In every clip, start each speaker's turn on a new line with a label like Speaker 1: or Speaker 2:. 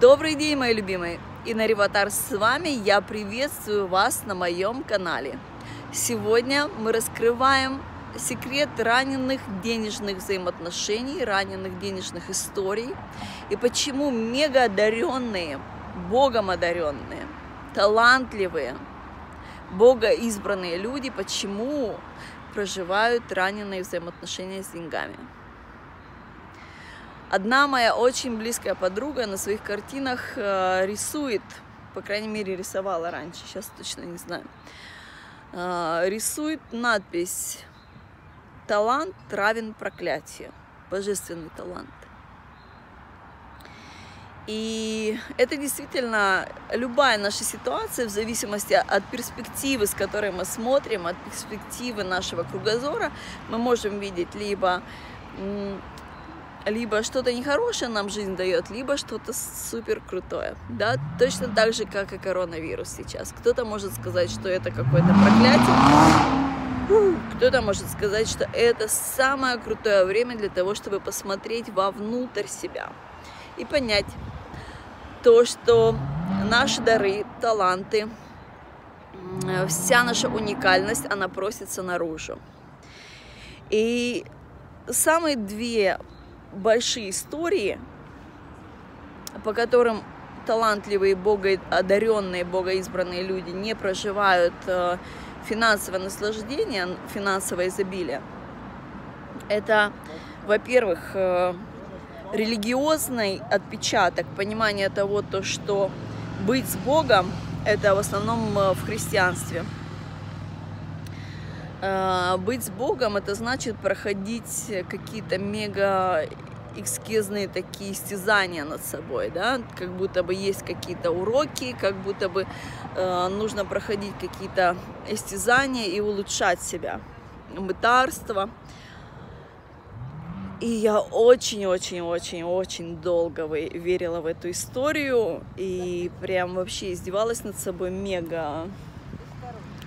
Speaker 1: Добрый день, мои любимые! Инна Риватар с вами. Я приветствую вас на моем канале. Сегодня мы раскрываем секрет раненых денежных взаимоотношений, раненых денежных историй и почему мега одаренные, Богом одаренные, талантливые, Бога избранные люди, почему проживают раненые взаимоотношения с деньгами. Одна моя очень близкая подруга на своих картинах э, рисует, по крайней мере рисовала раньше, сейчас точно не знаю, э, рисует надпись «Талант равен проклятию», божественный талант. И это действительно любая наша ситуация, в зависимости от перспективы, с которой мы смотрим, от перспективы нашего кругозора, мы можем видеть либо либо что-то нехорошее нам жизнь дает, либо что-то супер крутое, да, точно так же, как и коронавирус сейчас. Кто-то может сказать, что это какое-то проклятие, кто-то может сказать, что это самое крутое время для того, чтобы посмотреть вовнутрь себя и понять то, что наши дары, таланты, вся наша уникальность, она просится наружу. И самые две большие истории, по которым талантливые, богоодаренные, богоизбранные люди не проживают э, финансовое наслаждение, финансовое изобилие. Это, во-первых, э, религиозный отпечаток, понимание того, то, что быть с Богом, это в основном э, в христианстве – быть с Богом это значит проходить какие-то мега экскизные такие истязания над собой, да, как будто бы есть какие-то уроки, как будто бы э, нужно проходить какие-то истязания и улучшать себя, мытарство. И я очень-очень-очень-очень долго верила в эту историю и прям вообще издевалась над собой мега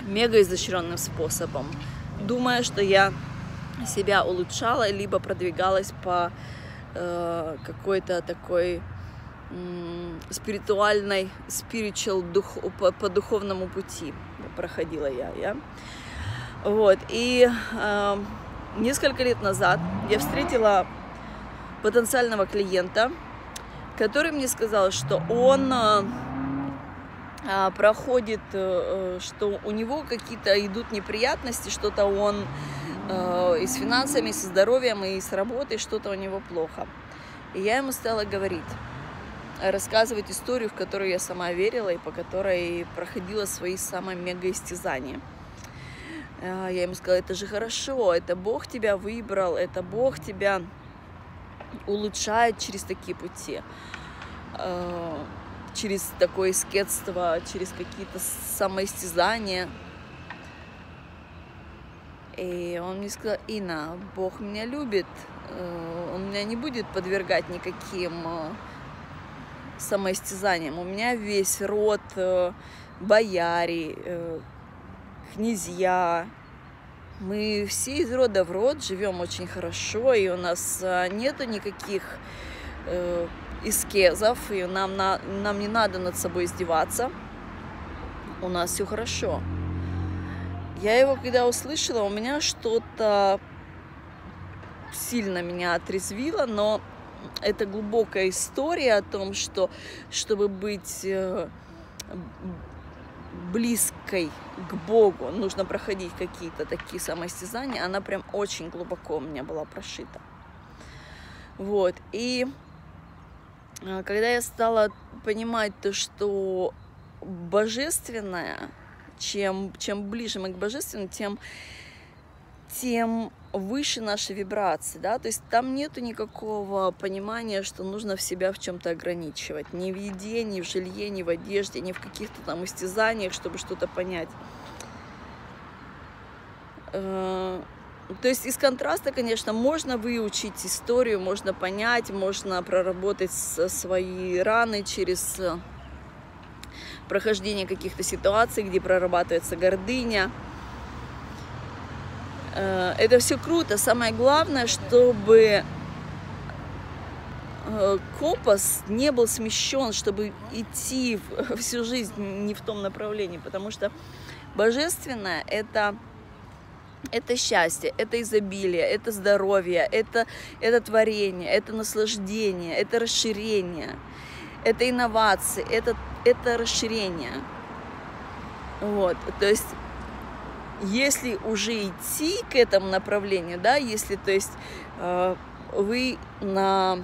Speaker 1: мега изощренным способом, думая, что я себя улучшала, либо продвигалась по э, какой-то такой э, спиритуальной, spiritual, дух, по, по духовному пути проходила я, я. Вот, и э, несколько лет назад я встретила потенциального клиента, который мне сказал, что он э, проходит, э, э, что у него какие-то идут неприятности, что-то он э, и с финансами, и со здоровьем, и с работой, что-то у него плохо. И я ему стала говорить, рассказывать историю, в которую я сама верила и по которой проходила свои самые мега истязания. Я ему сказала, это же хорошо, это Бог тебя выбрал, это Бог тебя улучшает через такие пути через такое скетство, через какие-то самоистязания. И он мне сказал, Ина, Бог меня любит, э, он меня не будет подвергать никаким э, самоистязаниям. У меня весь род э, бояре, князья, мы все из рода в род живем очень хорошо, и у нас нету никаких эскезов, и нам, на, нам не надо над собой издеваться. У нас все хорошо. Я его когда услышала, у меня что-то сильно меня отрезвило, но это глубокая история о том, что чтобы быть э, близкой к Богу, нужно проходить какие-то такие самоистязания. Она прям очень глубоко у меня была прошита. Вот. И когда я стала понимать то, что божественное, чем, чем ближе мы к божественному, тем, тем выше наши вибрации, да, то есть там нету никакого понимания, что нужно в себя в чем-то ограничивать, ни в еде, ни в жилье, ни в одежде, ни в каких-то там истязаниях, чтобы что-то понять. То есть из контраста, конечно, можно выучить историю, можно понять, можно проработать свои раны через э, прохождение каких-то ситуаций, где прорабатывается гордыня. Э, это все круто. Самое главное, чтобы э, компас не был смещен, чтобы идти всю жизнь не в том направлении, потому что божественное это это счастье, это изобилие, это здоровье, это, это творение, это наслаждение, это расширение, это инновации, это, это расширение. Вот, то есть если уже идти к этому направлению, да, если, то есть, э, вы на,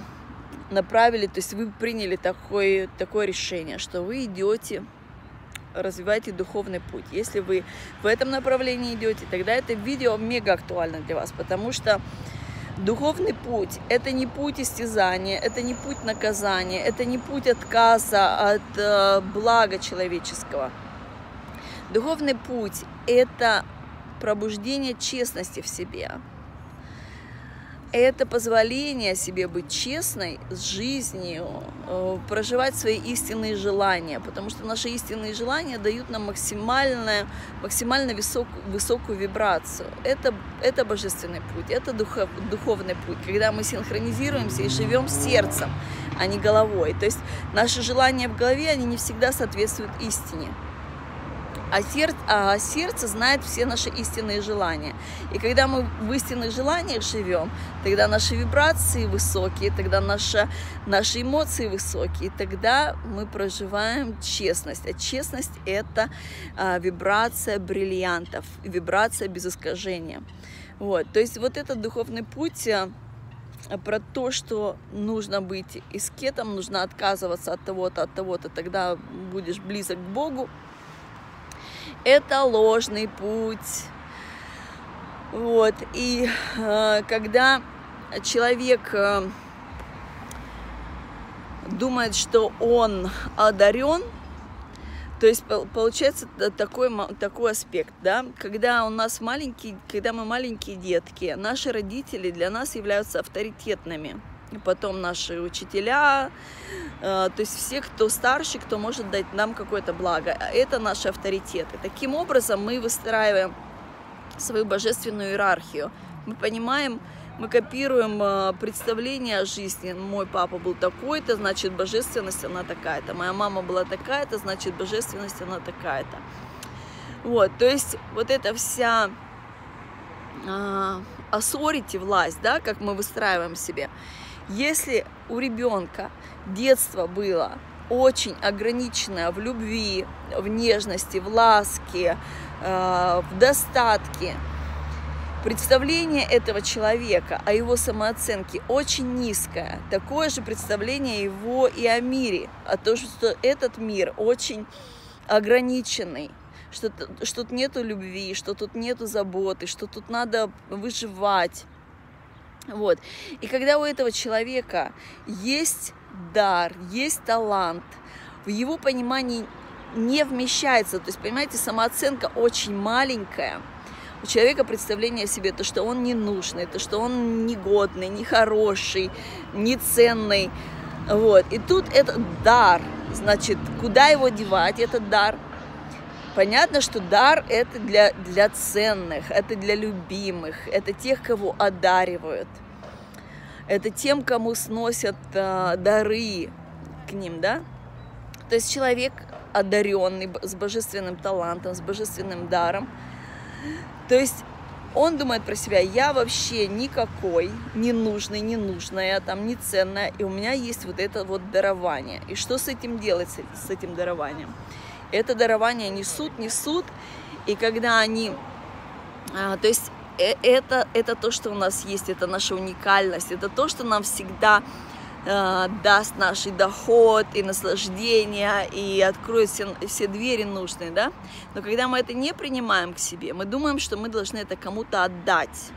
Speaker 1: направили, то есть вы приняли такое, такое решение, что вы идете, развиваете духовный путь. Если вы в этом направлении идете, тогда это видео мега актуально для вас, потому что Духовный путь – это не путь истязания, это не путь наказания, это не путь отказа от э, блага человеческого. Духовный путь – это пробуждение честности в себе. Это позволение себе быть честной с жизнью, э, проживать свои истинные желания, потому что наши истинные желания дают нам максимальную, максимально высок, высокую вибрацию. Это, это божественный путь, это духов, духовный путь, когда мы синхронизируемся и живем сердцем, а не головой. То есть наши желания в голове, они не всегда соответствуют истине а сердце, а сердце знает все наши истинные желания. И когда мы в истинных желаниях живем, тогда наши вибрации высокие, тогда наша, наши эмоции высокие, тогда мы проживаем честность. А честность – это а, вибрация бриллиантов, вибрация без искажения. Вот, то есть вот этот духовный путь а, про то, что нужно быть искетом, нужно отказываться от того-то, от того-то, тогда будешь близок к Богу это ложный путь. Вот, и э, когда человек э, думает, что он одарен, то есть получается такой, такой аспект, да, когда у нас маленькие, когда мы маленькие детки, наши родители для нас являются авторитетными потом наши учителя, э, то есть все, кто старше, кто может дать нам какое-то благо. Это наши авторитеты. Таким образом мы выстраиваем свою божественную иерархию. Мы понимаем, мы копируем э, представление о жизни. Мой папа был такой-то, значит, божественность она такая-то. Моя мама была такая-то, значит, божественность она такая-то. Вот, то есть вот эта вся authority, власть, да, как мы выстраиваем себе, если у ребенка детство было очень ограниченное в любви, в нежности, в ласке, э, в достатке, представление этого человека о его самооценке очень низкое. Такое же представление его и о мире, о том, что этот мир очень ограниченный, что, что тут нету любви, что тут нету заботы, что тут надо выживать, вот. И когда у этого человека есть дар, есть талант, в его понимании не вмещается, то есть, понимаете, самооценка очень маленькая, у человека представление о себе, то, что он не нужный, то, что он негодный, нехороший, неценный, вот, и тут это дар, значит, куда его девать, этот дар? Понятно, что дар это для, для ценных, это для любимых, это тех, кого одаривают. Это тем, кому сносят э, дары к ним, да? То есть человек одаренный, с божественным талантом, с божественным даром. То есть он думает про себя, я вообще никакой, не нужный, не нужная, там, не ценная, и у меня есть вот это вот дарование. И что с этим делать, с этим дарованием? Это дарование несут, несут, и когда они, а, то есть э, это, это то, что у нас есть, это наша уникальность, это то, что нам всегда э, даст наш доход, и наслаждение, и откроет все, все двери нужные, да. Но когда мы это не принимаем к себе, мы думаем, что мы должны это кому-то отдать.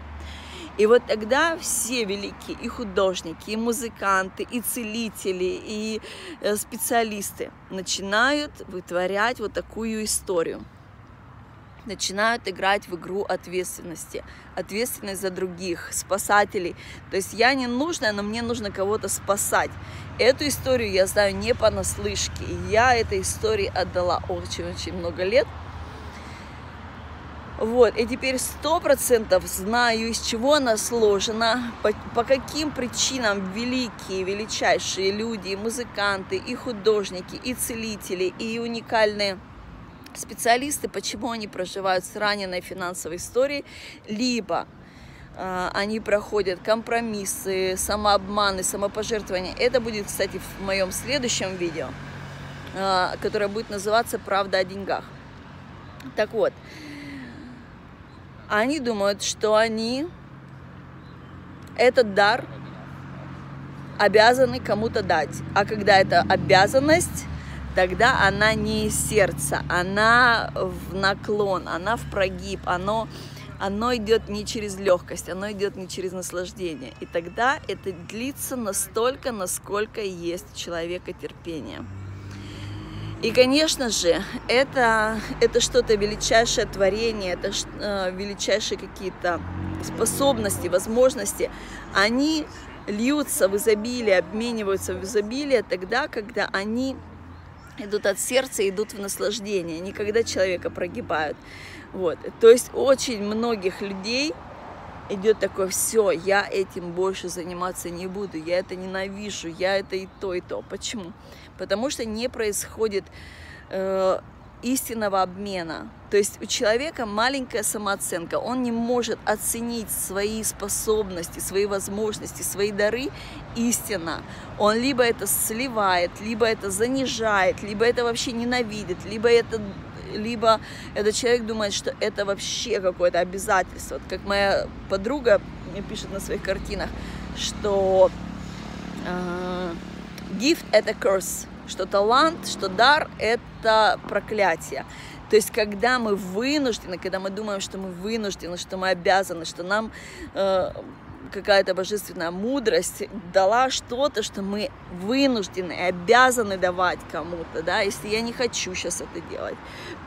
Speaker 1: И вот тогда все великие, и художники, и музыканты, и целители, и э, специалисты начинают вытворять вот такую историю начинают играть в игру ответственности, ответственность за других, спасателей. То есть я не нужная, но мне нужно кого-то спасать. Эту историю я знаю не понаслышке. Я этой истории отдала очень-очень много лет. Вот, и теперь сто процентов знаю, из чего она сложена, по, по каким причинам великие, величайшие люди, и музыканты, и художники, и целители, и уникальные специалисты, почему они проживают с раненой финансовой историей, либо э, они проходят компромиссы, самообманы, самопожертвования. Это будет, кстати, в моем следующем видео, э, которое будет называться «Правда о деньгах». Так вот, они думают, что они этот дар обязаны кому-то дать. А когда это обязанность, тогда она не из сердца, она в наклон, она в прогиб, оно, оно идет не через легкость, оно идет не через наслаждение. И тогда это длится настолько, насколько есть у человека терпение. И, конечно же, это, это что-то величайшее творение, это э, величайшие какие-то способности, возможности. Они льются в изобилие, обмениваются в изобилие тогда, когда они идут от сердца, идут в наслаждение, не когда человека прогибают. Вот. То есть очень многих людей идет такое, все, я этим больше заниматься не буду, я это ненавижу, я это и то, и то. Почему? потому что не происходит э, истинного обмена. То есть у человека маленькая самооценка, он не может оценить свои способности, свои возможности, свои дары истинно. Он либо это сливает, либо это занижает, либо это вообще ненавидит, либо это либо этот человек думает, что это вообще какое-то обязательство. Вот как моя подруга мне пишет на своих картинах, что э, gift — это curse, что талант, что дар — это проклятие. То есть, когда мы вынуждены, когда мы думаем, что мы вынуждены, что мы обязаны, что нам э, какая-то божественная мудрость дала что-то, что мы вынуждены, обязаны давать кому-то, да, если я не хочу сейчас это делать,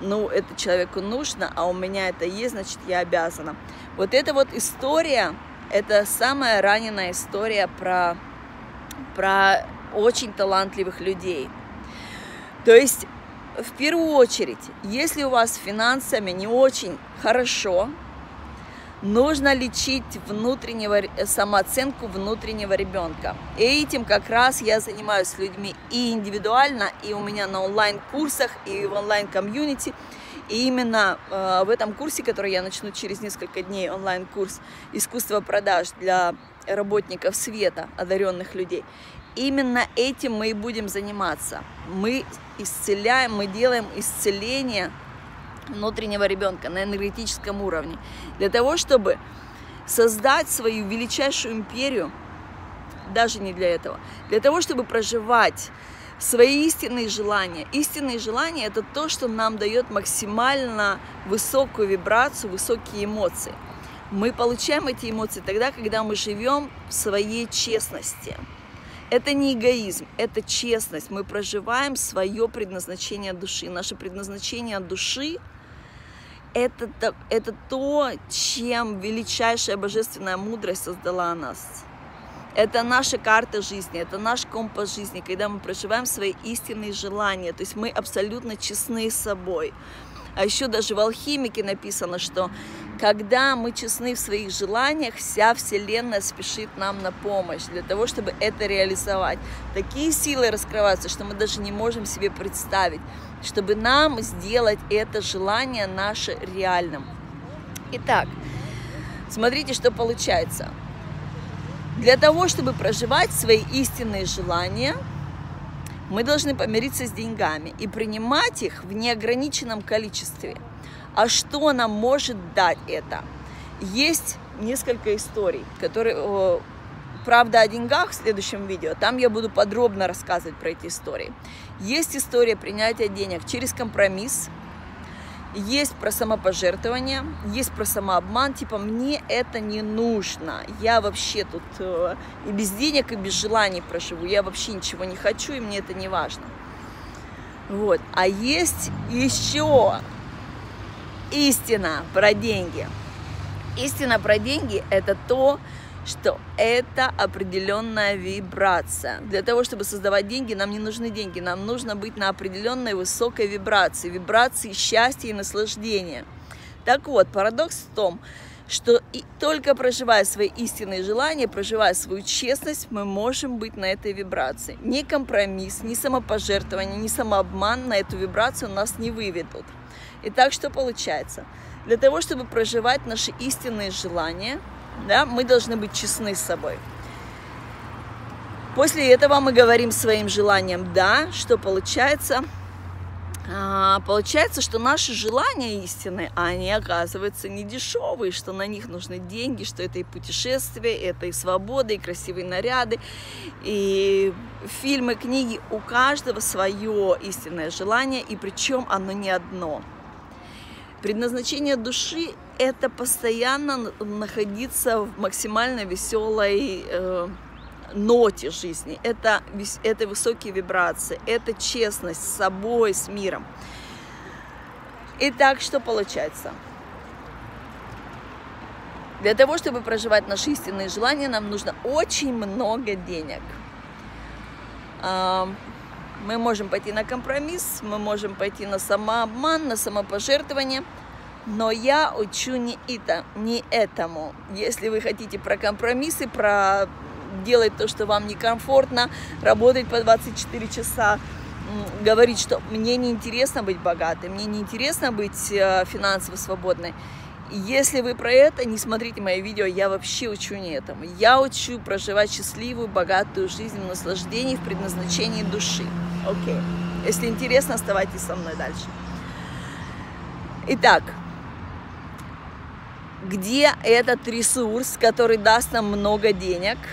Speaker 1: ну, это человеку нужно, а у меня это есть, значит, я обязана. Вот эта вот история, это самая раненая история про, про очень талантливых людей. То есть, в первую очередь, если у вас с финансами не очень хорошо, нужно лечить внутреннего, самооценку внутреннего ребенка. И этим как раз я занимаюсь с людьми и индивидуально, и у меня на онлайн-курсах, и в онлайн-комьюнити. И именно э, в этом курсе, который я начну через несколько дней, онлайн-курс «Искусство продаж для работников света, одаренных людей», именно этим мы и будем заниматься. Мы исцеляем, мы делаем исцеление внутреннего ребенка на энергетическом уровне. Для того, чтобы создать свою величайшую империю, даже не для этого, для того, чтобы проживать свои истинные желания. Истинные желания – это то, что нам дает максимально высокую вибрацию, высокие эмоции. Мы получаем эти эмоции тогда, когда мы живем в своей честности. Это не эгоизм, это честность. Мы проживаем свое предназначение души. Наше предназначение души это, это то, чем величайшая божественная мудрость создала нас. Это наша карта жизни, это наш компас жизни, когда мы проживаем свои истинные желания. То есть мы абсолютно честны с собой. А еще даже в алхимике написано, что когда мы честны в своих желаниях, вся Вселенная спешит нам на помощь для того, чтобы это реализовать. Такие силы раскрываются, что мы даже не можем себе представить, чтобы нам сделать это желание наше реальным. Итак, смотрите, что получается. Для того, чтобы проживать свои истинные желания – мы должны помириться с деньгами и принимать их в неограниченном количестве. А что нам может дать это? Есть несколько историй, которые правда о деньгах в следующем видео. Там я буду подробно рассказывать про эти истории. Есть история принятия денег через компромисс, есть про самопожертвование, есть про самообман, типа мне это не нужно, я вообще тут э, и без денег, и без желаний проживу, я вообще ничего не хочу, и мне это не важно. Вот. А есть еще истина про деньги. Истина про деньги – это то, что это определенная вибрация. Для того, чтобы создавать деньги, нам не нужны деньги, нам нужно быть на определенной высокой вибрации, вибрации счастья и наслаждения. Так вот, парадокс в том, что и только проживая свои истинные желания, проживая свою честность, мы можем быть на этой вибрации. Ни компромисс, ни самопожертвование, ни самообман на эту вибрацию нас не выведут. Итак, что получается? Для того, чтобы проживать наши истинные желания, да, мы должны быть честны с собой. После этого мы говорим своим желаниям «да», что получается – а, получается, что наши желания истины, они оказываются не дешевые, что на них нужны деньги, что это и путешествия, это и свобода, и красивые наряды, и фильмы, книги. У каждого свое истинное желание, и причем оно не одно. Предназначение души – это постоянно находиться в максимально веселой э, ноте жизни, это, это высокие вибрации, это честность с собой, с миром. Итак, что получается? Для того, чтобы проживать наши истинные желания, нам нужно очень много денег. Мы можем пойти на компромисс, мы можем пойти на самообман, на самопожертвование, но я учу не, это, не этому. Если вы хотите про компромиссы, про делать то, что вам некомфортно, работать по 24 часа, говорить, что мне не интересно быть богатой, мне не интересно быть э, финансово свободной. Если вы про это, не смотрите мои видео, я вообще учу не этому. Я учу проживать счастливую, богатую жизнь в наслаждении, в предназначении души. Окей. Okay. Если интересно, оставайтесь со мной дальше. Итак, где этот ресурс, который даст нам много денег –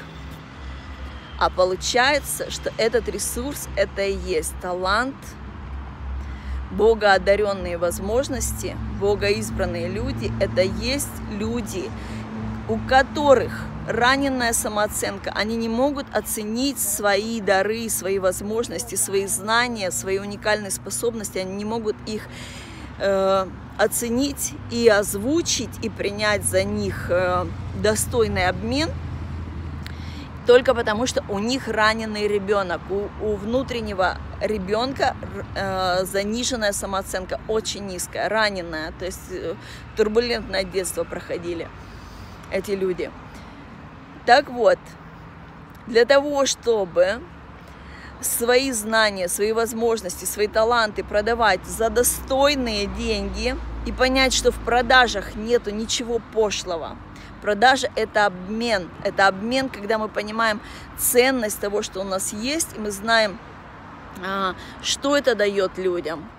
Speaker 1: а получается, что этот ресурс – это и есть талант, богоодаренные возможности, богоизбранные люди – это есть люди, у которых раненная самооценка, они не могут оценить свои дары, свои возможности, свои знания, свои уникальные способности, они не могут их э, оценить и озвучить и принять за них э, достойный обмен – только потому, что у них раненый ребенок, у, у внутреннего ребенка э, заниженная самооценка, очень низкая, раненая, то есть э, турбулентное детство проходили эти люди. Так вот, для того, чтобы свои знания, свои возможности, свои таланты продавать за достойные деньги и понять, что в продажах нету ничего пошлого – Продажа – это обмен. Это обмен, когда мы понимаем ценность того, что у нас есть, и мы знаем, а, что это дает людям,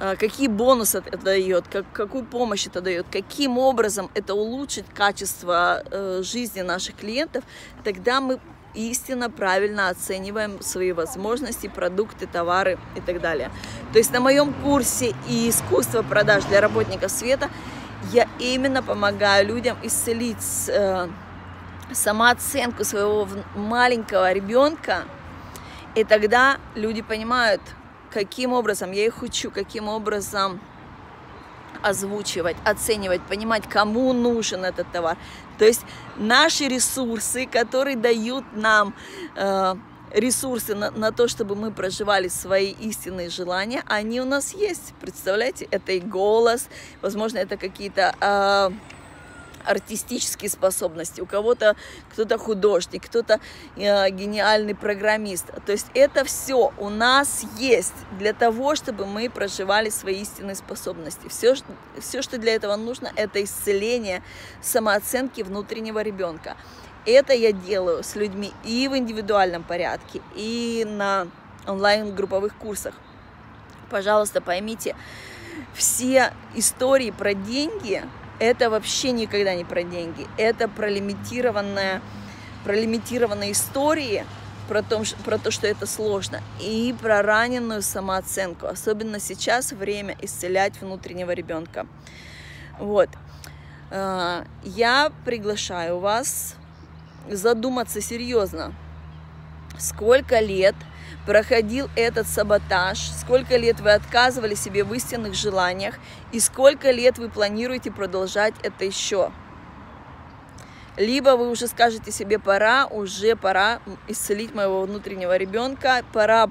Speaker 1: а, какие бонусы это дает, как, какую помощь это дает, каким образом это улучшит качество э, жизни наших клиентов, тогда мы истинно правильно оцениваем свои возможности, продукты, товары и так далее. То есть на моем курсе и искусство продаж для работников света я именно помогаю людям исцелить э, самооценку своего маленького ребенка, и тогда люди понимают, каким образом я их учу, каким образом озвучивать, оценивать, понимать, кому нужен этот товар. То есть наши ресурсы, которые дают нам э, ресурсы на, на то, чтобы мы проживали свои истинные желания, они у нас есть. Представляете, это и голос, возможно, это какие-то э, артистические способности, у кого-то кто-то художник, кто-то э, гениальный программист. То есть это все у нас есть для того, чтобы мы проживали свои истинные способности. Все, все что для этого нужно, это исцеление самооценки внутреннего ребенка. Это я делаю с людьми и в индивидуальном порядке, и на онлайн-групповых курсах. Пожалуйста, поймите, все истории про деньги, это вообще никогда не про деньги. Это про лимитированные, про лимитированные истории, про то, про то, что это сложно, и про раненую самооценку. Особенно сейчас время исцелять внутреннего ребенка. Вот. А, я приглашаю вас задуматься серьезно, сколько лет проходил этот саботаж, сколько лет вы отказывали себе в истинных желаниях и сколько лет вы планируете продолжать это еще. Либо вы уже скажете себе, пора, уже пора исцелить моего внутреннего ребенка, пора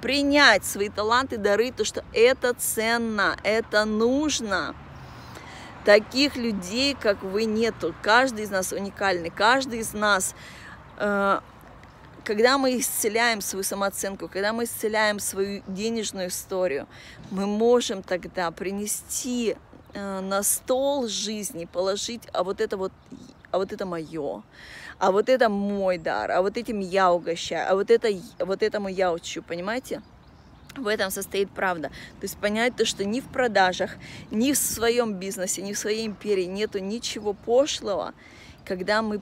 Speaker 1: принять свои таланты, дары, то, что это ценно, это нужно. Таких людей, как вы, нету. Каждый из нас уникальный. Каждый из нас, э, когда мы исцеляем свою самооценку, когда мы исцеляем свою денежную историю, мы можем тогда принести э, на стол жизни, положить, а вот это вот, а вот это мое, а вот это мой дар, а вот этим я угощаю, а вот это, вот этому я учу, понимаете? В этом состоит правда. То есть понять то, что ни в продажах, ни в своем бизнесе, ни в своей империи нету ничего пошлого, когда мы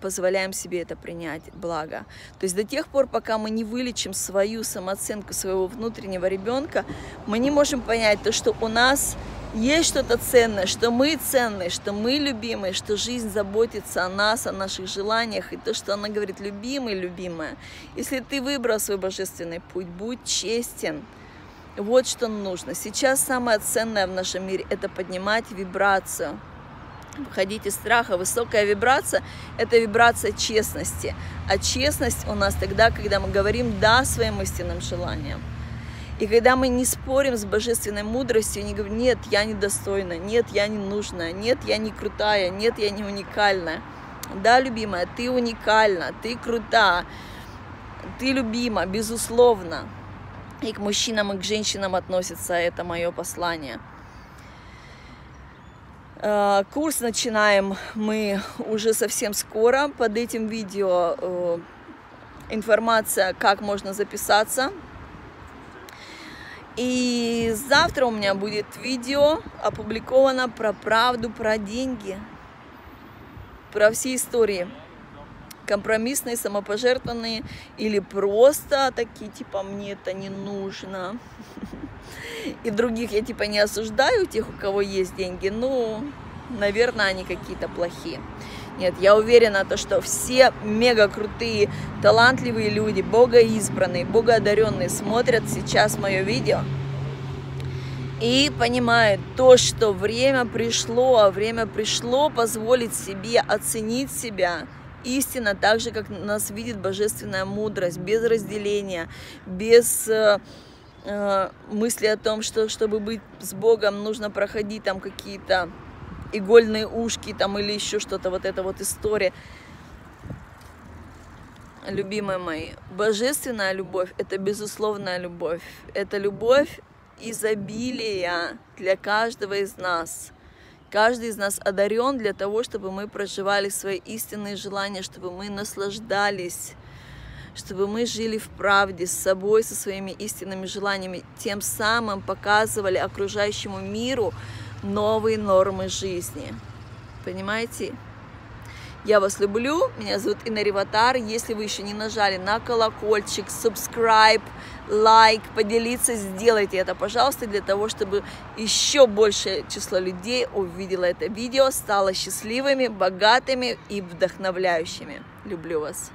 Speaker 1: позволяем себе это принять, благо. То есть до тех пор, пока мы не вылечим свою самооценку своего внутреннего ребенка, мы не можем понять то, что у нас есть что-то ценное, что мы ценные, что мы любимые, что жизнь заботится о нас, о наших желаниях, и то, что она говорит, любимый, любимая. Если ты выбрал свой божественный путь, будь честен. Вот что нужно. Сейчас самое ценное в нашем мире – это поднимать вибрацию. Выходить из страха. Высокая вибрация – это вибрация честности. А честность у нас тогда, когда мы говорим «да» своим истинным желаниям. И когда мы не спорим с божественной мудростью, не говорим, нет, я недостойна, нет, я не нужная, нет, я не крутая, нет, я не уникальная. Да, любимая, ты уникальна, ты крута, ты любима, безусловно. И к мужчинам, и к женщинам относится это мое послание. Э, курс начинаем мы уже совсем скоро. Под этим видео э, информация, как можно записаться. И завтра у меня будет видео опубликовано про правду, про деньги, про все истории. Компромиссные, самопожертвованные или просто такие, типа, мне это не нужно. И других я, типа, не осуждаю, тех, у кого есть деньги, ну, наверное, они какие-то плохие. Нет, я уверена, то, что все мега крутые, талантливые люди, богоизбранные, богоодаренные смотрят сейчас мое видео и понимают то, что время пришло, а время пришло позволить себе оценить себя истинно так же, как нас видит божественная мудрость, без разделения, без э, э, мысли о том, что чтобы быть с Богом, нужно проходить там какие-то игольные ушки там или еще что-то, вот эта вот история. Любимые мои, божественная любовь – это безусловная любовь. Это любовь изобилия для каждого из нас. Каждый из нас одарен для того, чтобы мы проживали свои истинные желания, чтобы мы наслаждались, чтобы мы жили в правде с собой, со своими истинными желаниями, тем самым показывали окружающему миру, новые нормы жизни. Понимаете? Я вас люблю, меня зовут Инна Риватар. Если вы еще не нажали на колокольчик, subscribe, лайк, поделиться, сделайте это, пожалуйста, для того, чтобы еще большее число людей увидело это видео, стало счастливыми, богатыми и вдохновляющими. Люблю вас.